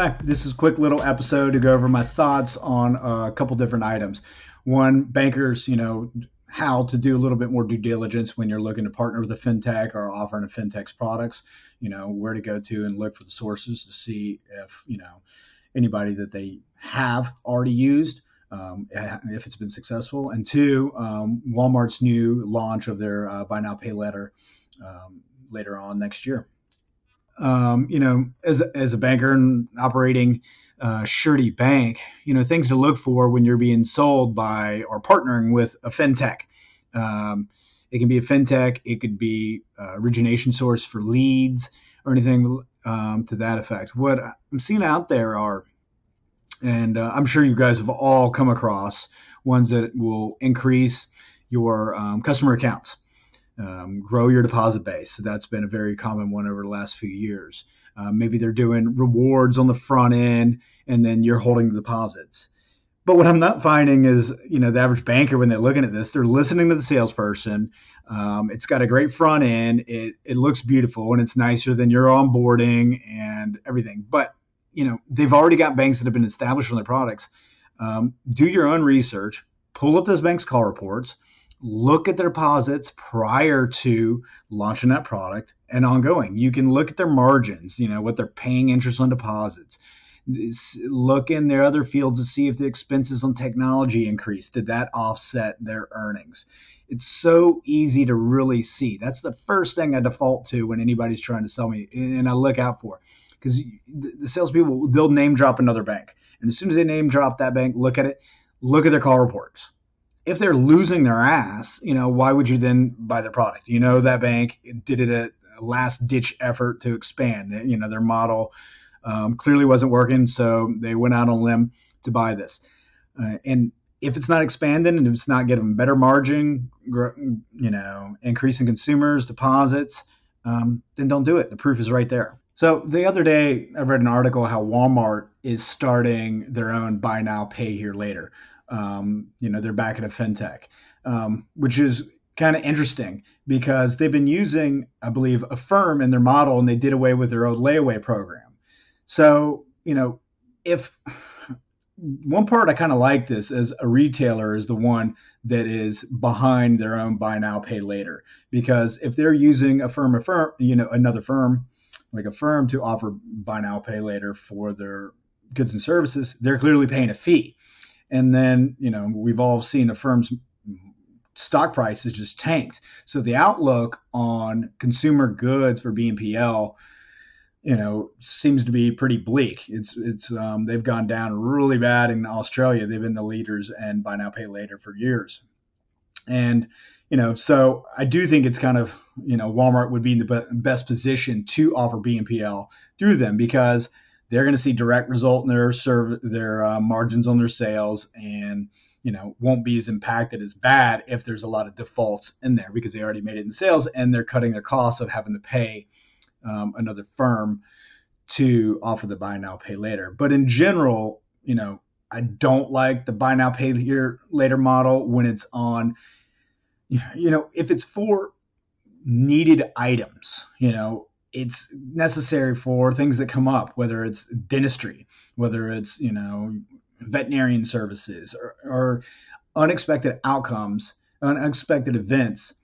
Hi, this is a quick little episode to go over my thoughts on a couple different items. One, bankers, you know, how to do a little bit more due diligence when you're looking to partner with a fintech or offering a fintech's products, you know, where to go to and look for the sources to see if, you know, anybody that they have already used, um, if it's been successful. And two, um, Walmart's new launch of their uh, buy now, pay later um, later on next year um, you know, as as a banker and operating uh, Surety Bank, you know, things to look for when you're being sold by or partnering with a fintech. Um, it can be a fintech, it could be origination source for leads or anything um, to that effect. What I'm seeing out there are, and uh, I'm sure you guys have all come across ones that will increase your um, customer accounts um, grow your deposit base. That's been a very common one over the last few years. Uh, maybe they're doing rewards on the front end, and then you're holding the deposits. But what I'm not finding is, you know, the average banker when they're looking at this, they're listening to the salesperson. Um, it's got a great front end. It, it looks beautiful and it's nicer than your onboarding and everything. But you know, they've already got banks that have been established on their products. Um, do your own research. Pull up those banks' call reports look at their deposits prior to launching that product and ongoing. You can look at their margins, you know, what they're paying interest on deposits. Look in their other fields to see if the expenses on technology increased. Did that offset their earnings? It's so easy to really see. That's the first thing I default to when anybody's trying to sell me, and I look out for because the salespeople they'll name drop another bank, and as soon as they name drop that bank, look at it, look at their call reports if they're losing their ass, you know, why would you then buy their product? You know, that bank did it a last ditch effort to expand. You know, their model um, clearly wasn't working, so they went out on a limb to buy this. Uh, and if it's not expanding and if it's not getting better margin, you know, increasing consumers, deposits, um, then don't do it. The proof is right there. So the other day, I read an article how Walmart is starting their own buy now, pay here later. Um, you know, they're back at a fintech, um, which is kind of interesting because they've been using, I believe, Affirm in their model, and they did away with their old layaway program. So, you know, if one part I kind of like this as a retailer is the one that is behind their own buy now pay later because if they're using a firm, a firm, you know, another firm like Affirm to offer buy now pay later for their goods and services, they're clearly paying a fee. And then, you know, we've all seen Affirm's stock prices just tanked. So the outlook on consumer goods for BNPL, you know, seems to be pretty bleak. It's it's um, they've gone down really bad in Australia. They've been the leaders and buy now pay later for years. And you know, so I do think it's kind of you know Walmart would be in the best position to offer BNPL through them because they're going to see direct result in their serve their uh, margins on their sales and you know won't be as impacted as bad if there's a lot of defaults in there because they already made it in sales and they're cutting their costs of having to pay um, another firm to offer the buy now pay later. But in general you know i don't like the buy now pay here later model when it's on you know if it's for needed items you know it's necessary for things that come up, whether it's dentistry, whether it's you know veterinarian services or, or unexpected outcomes, unexpected events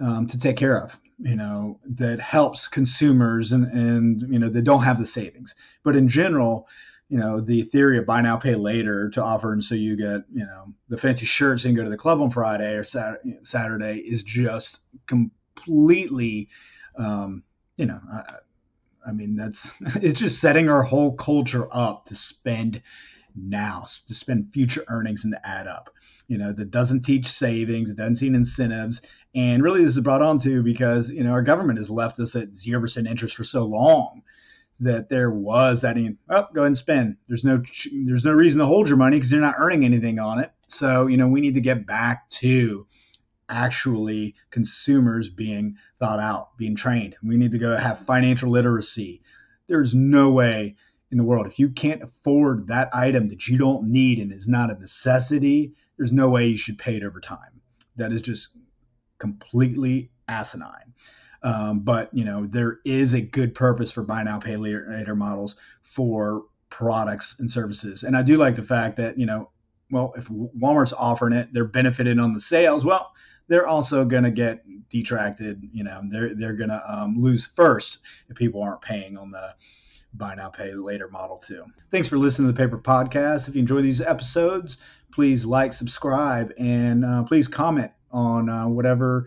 um, to take care of. You know that helps consumers and and you know they don't have the savings. But in general, you know the theory of buy now pay later to offer and so you get you know the fancy shirts and go to the club on Friday or Saturday is just completely um, you know, I, I mean, that's it's just setting our whole culture up to spend now, to spend future earnings and to add up. You know, that doesn't teach savings, it doesn't see incentives. And really, this is brought on to because, you know, our government has left us at 0% interest for so long that there was that, oh, go ahead and spend. There's no, there's no reason to hold your money because you're not earning anything on it. So, you know, we need to get back to actually consumers being thought out, being trained. We need to go have financial literacy. There's no way in the world if you can't afford that item that you don't need and is not a necessity, there's no way you should pay it over time. That is just completely asinine. Um, but you know there is a good purpose for buy now pay later models for products and services. And I do like the fact that, you know, well, if Walmart's offering it, they're benefiting on the sales. Well, they're also going to get detracted. You know, they're they're going to um, lose first if people aren't paying on the buy now pay later model too. Thanks for listening to the Paper Podcast. If you enjoy these episodes, please like, subscribe, and uh, please comment on uh, whatever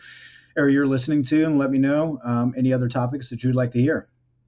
area you're listening to, and let me know um, any other topics that you'd like to hear.